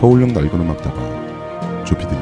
서울역 낡은 음악다방 조피디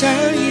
下一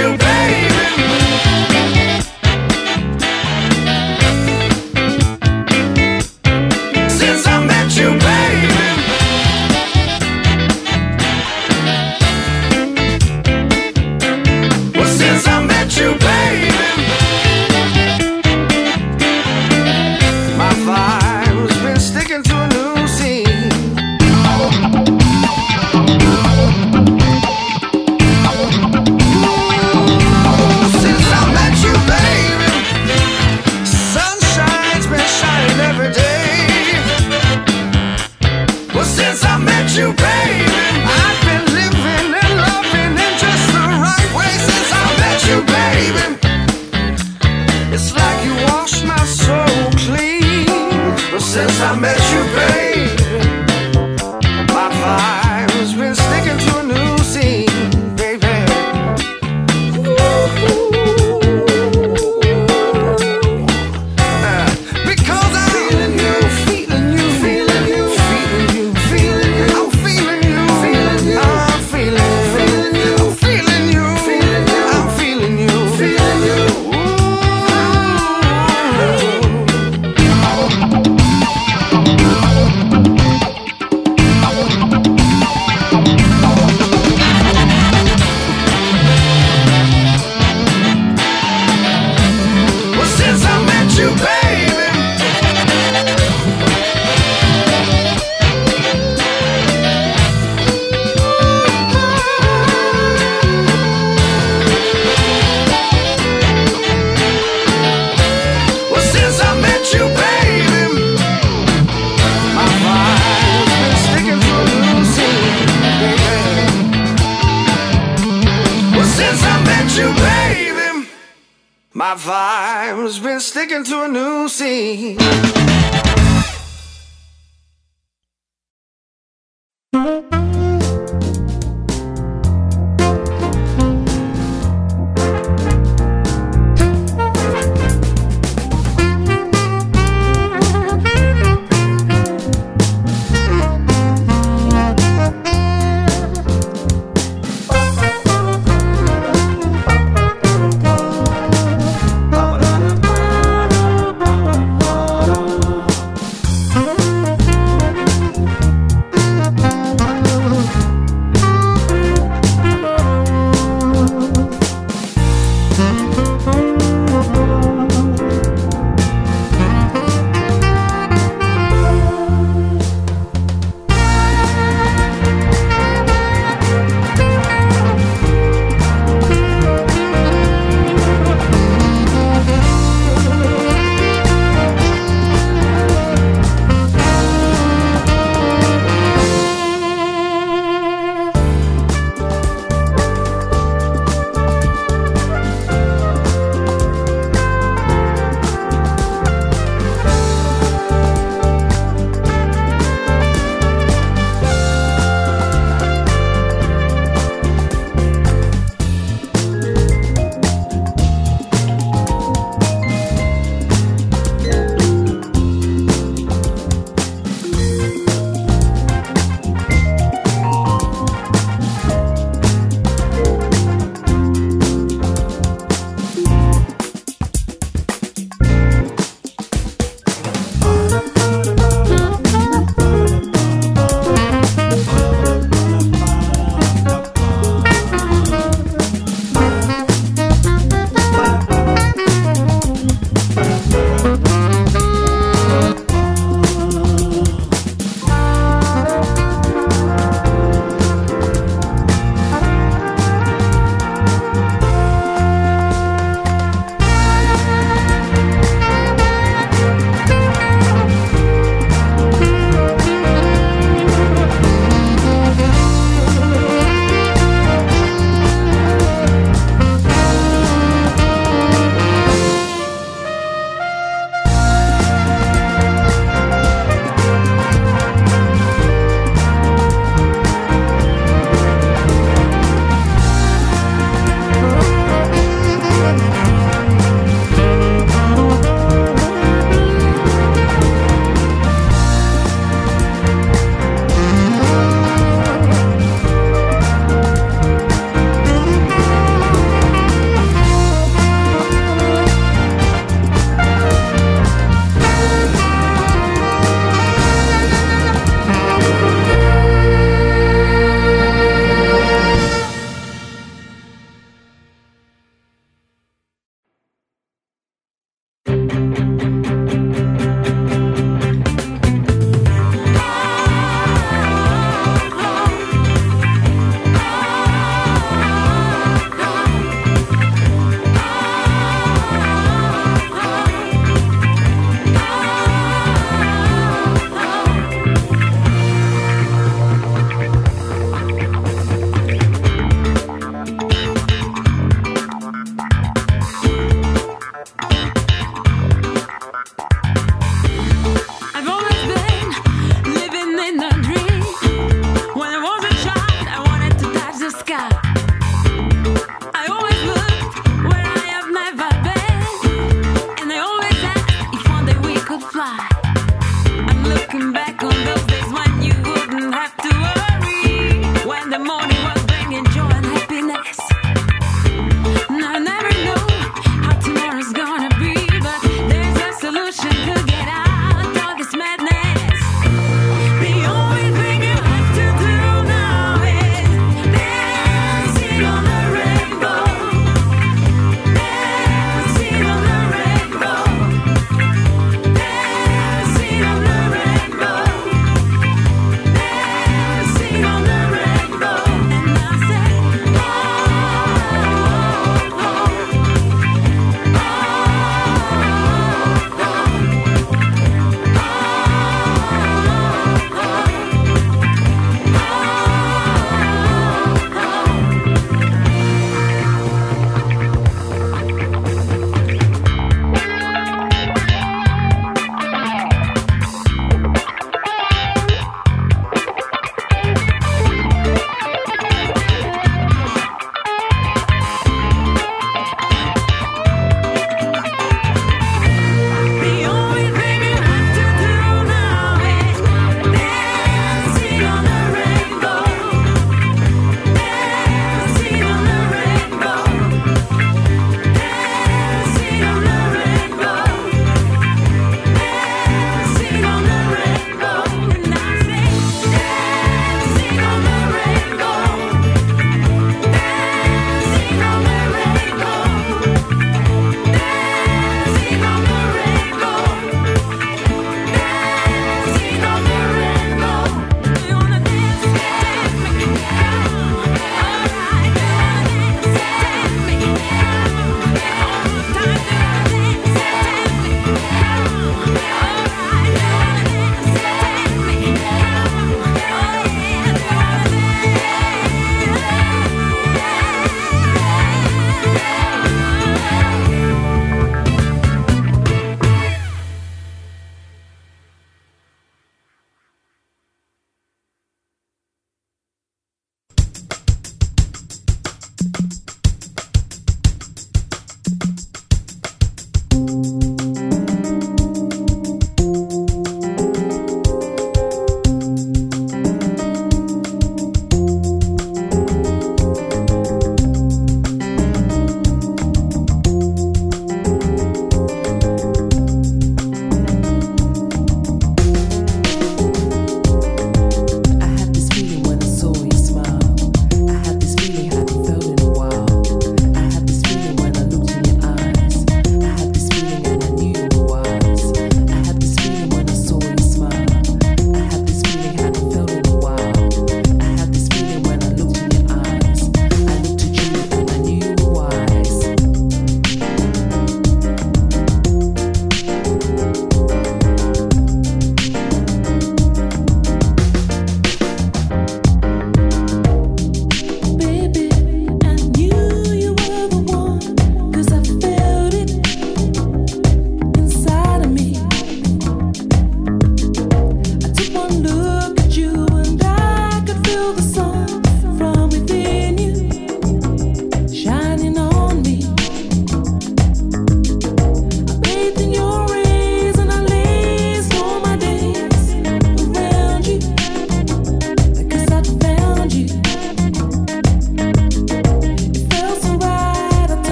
you.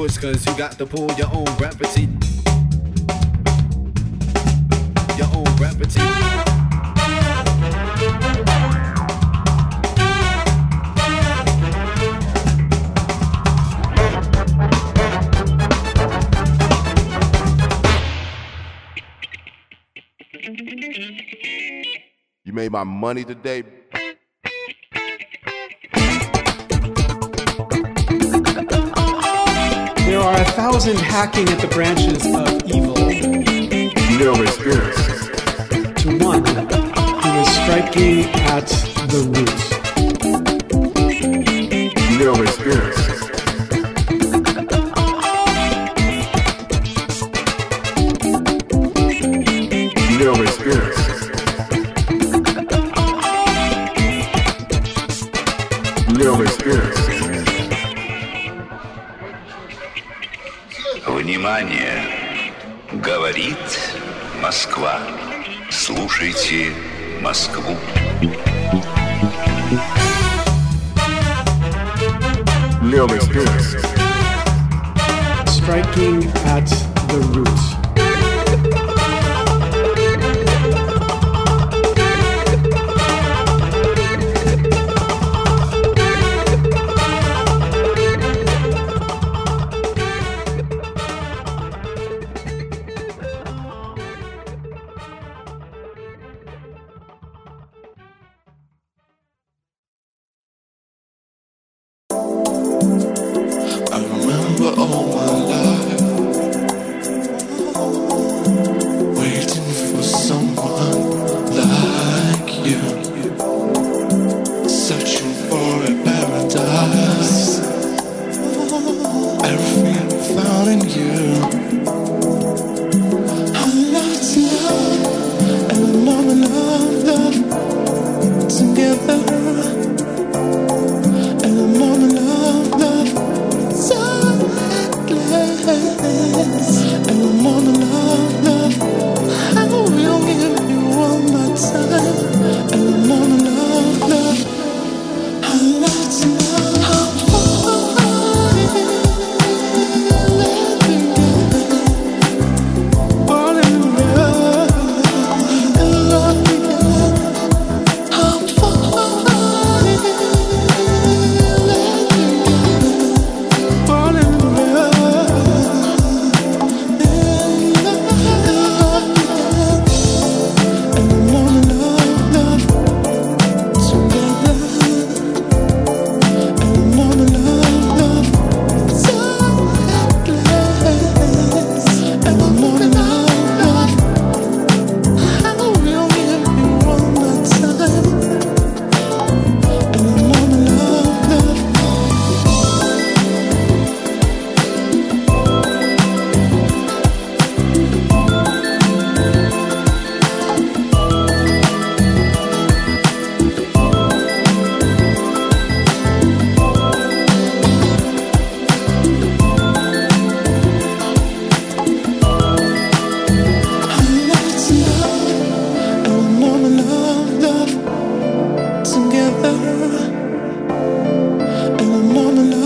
Push cause you got to pull your own gravity. Your own gravity. You made my money today. Thousand hacking at the branches of evil No experience. to one who is striking at the root. I'm a.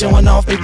showing off. They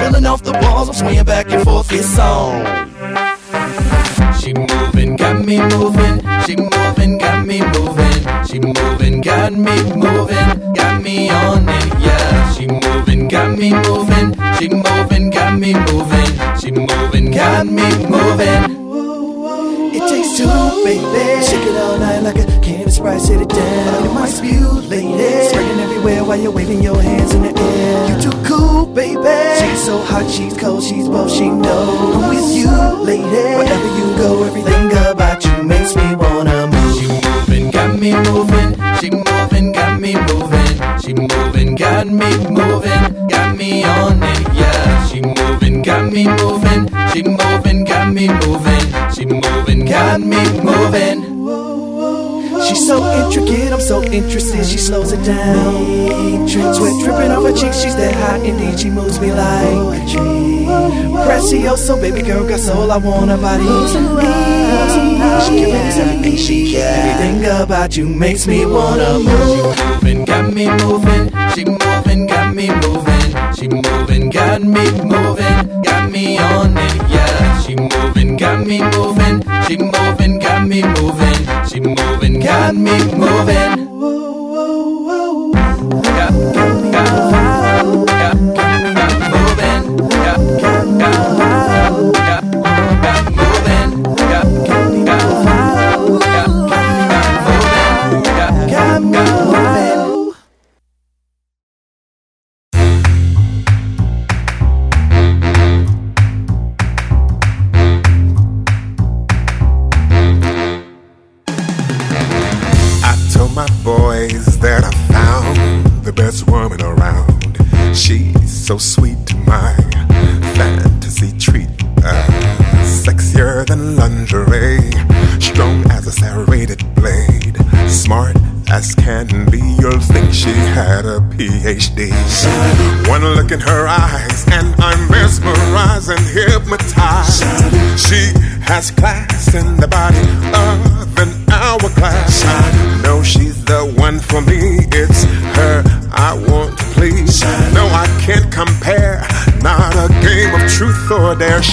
me moving, she moving, got me moving, she moving, got me moving, got me on it, yeah. She moving, got me moving, she moving, got me moving, she moving, got me moving. She's so intricate, I'm so interested. She slows it down. Sweat dripping off her cheeks, she's that hot indeed. She moves me like Precioso, baby girl got soul. I want her body. She gives everything she. Everything about you makes me wanna move. She moving, got me moving. She moving, got me moving. She moving, got me moving. Got me on it, yeah. She moving got me moving. She moving, got me moving. She moving, got me moving.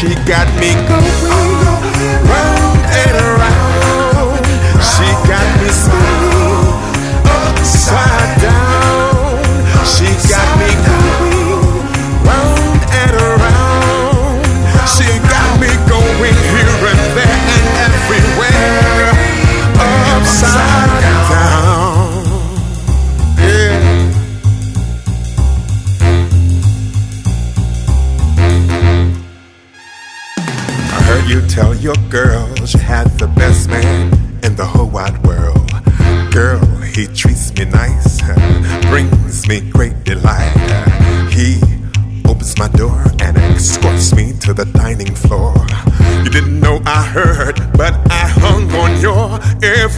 she got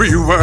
You.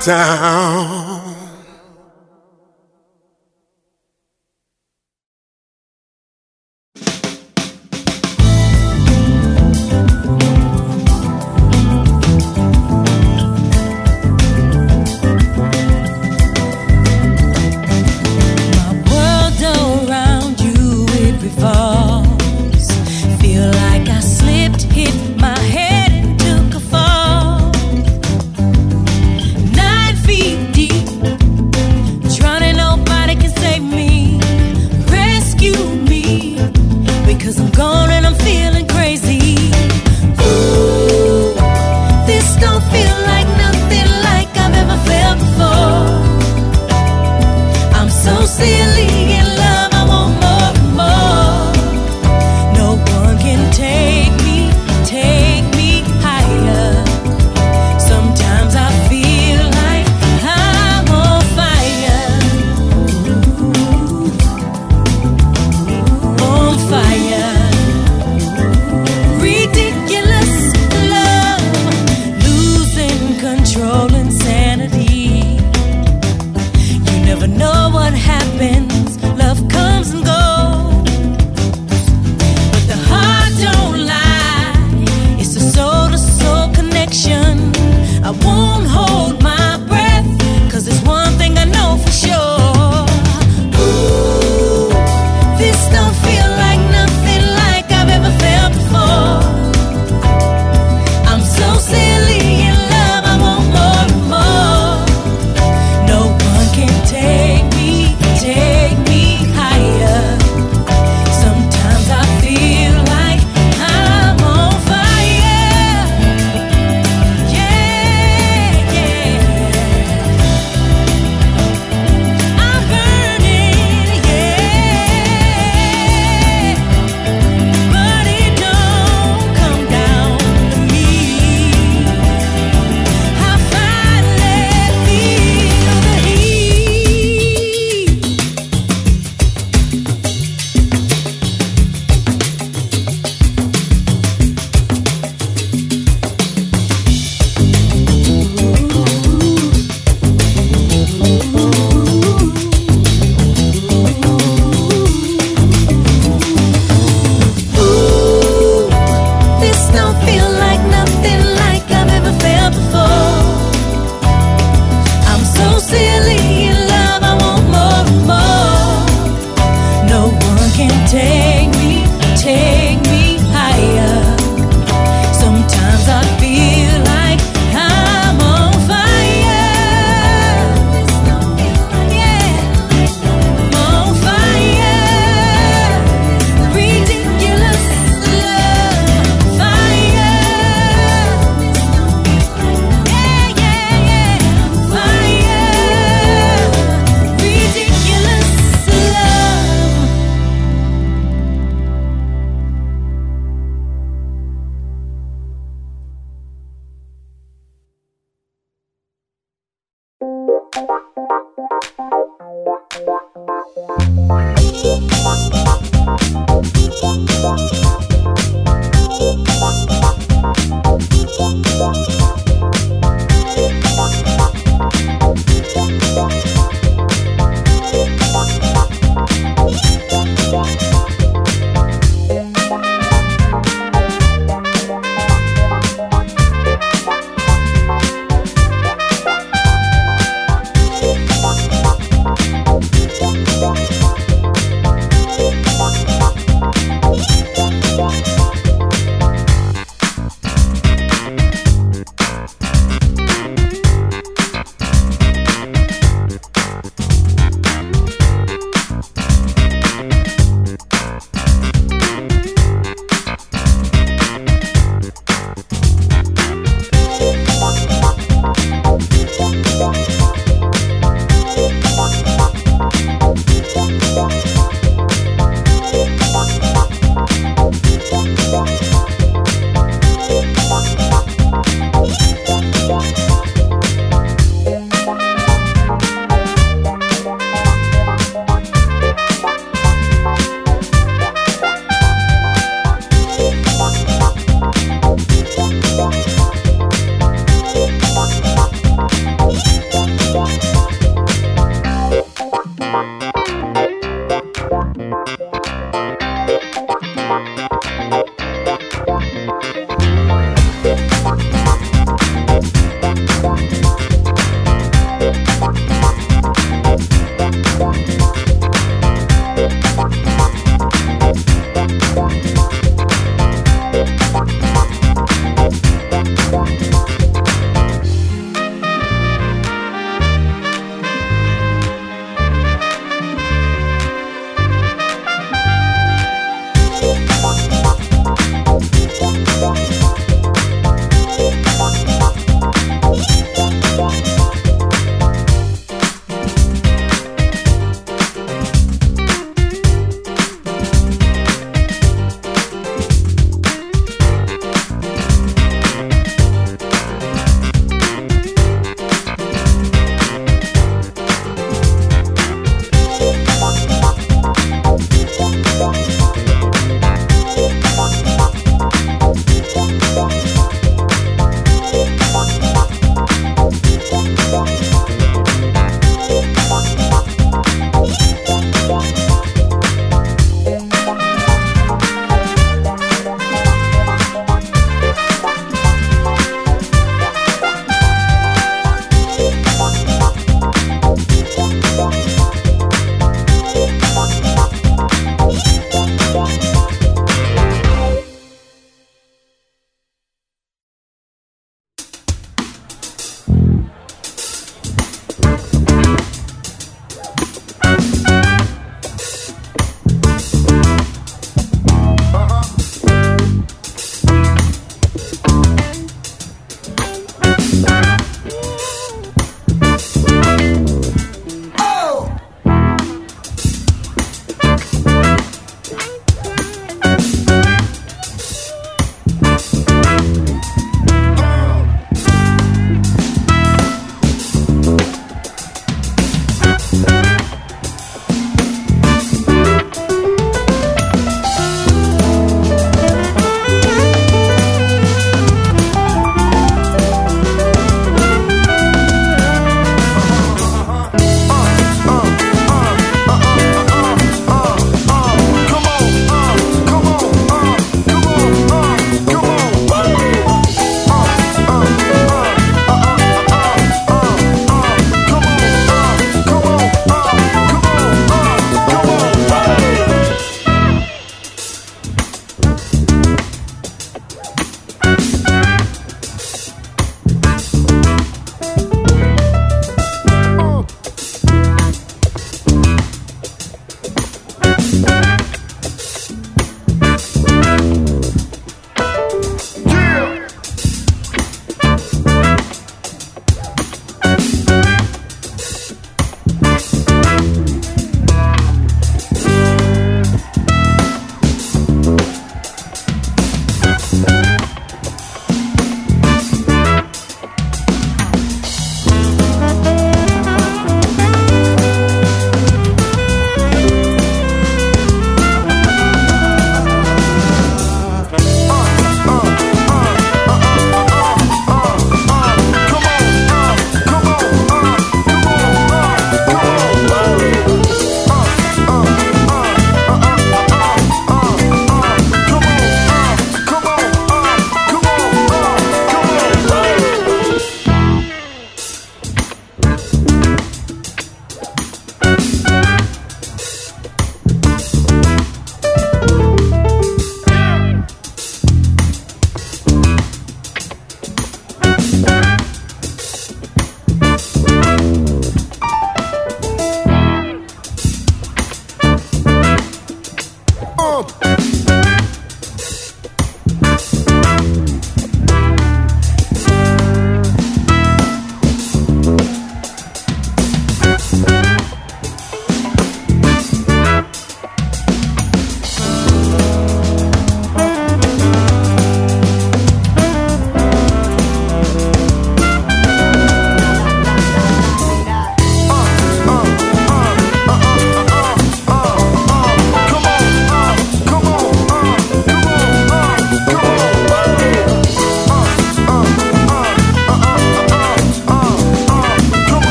down.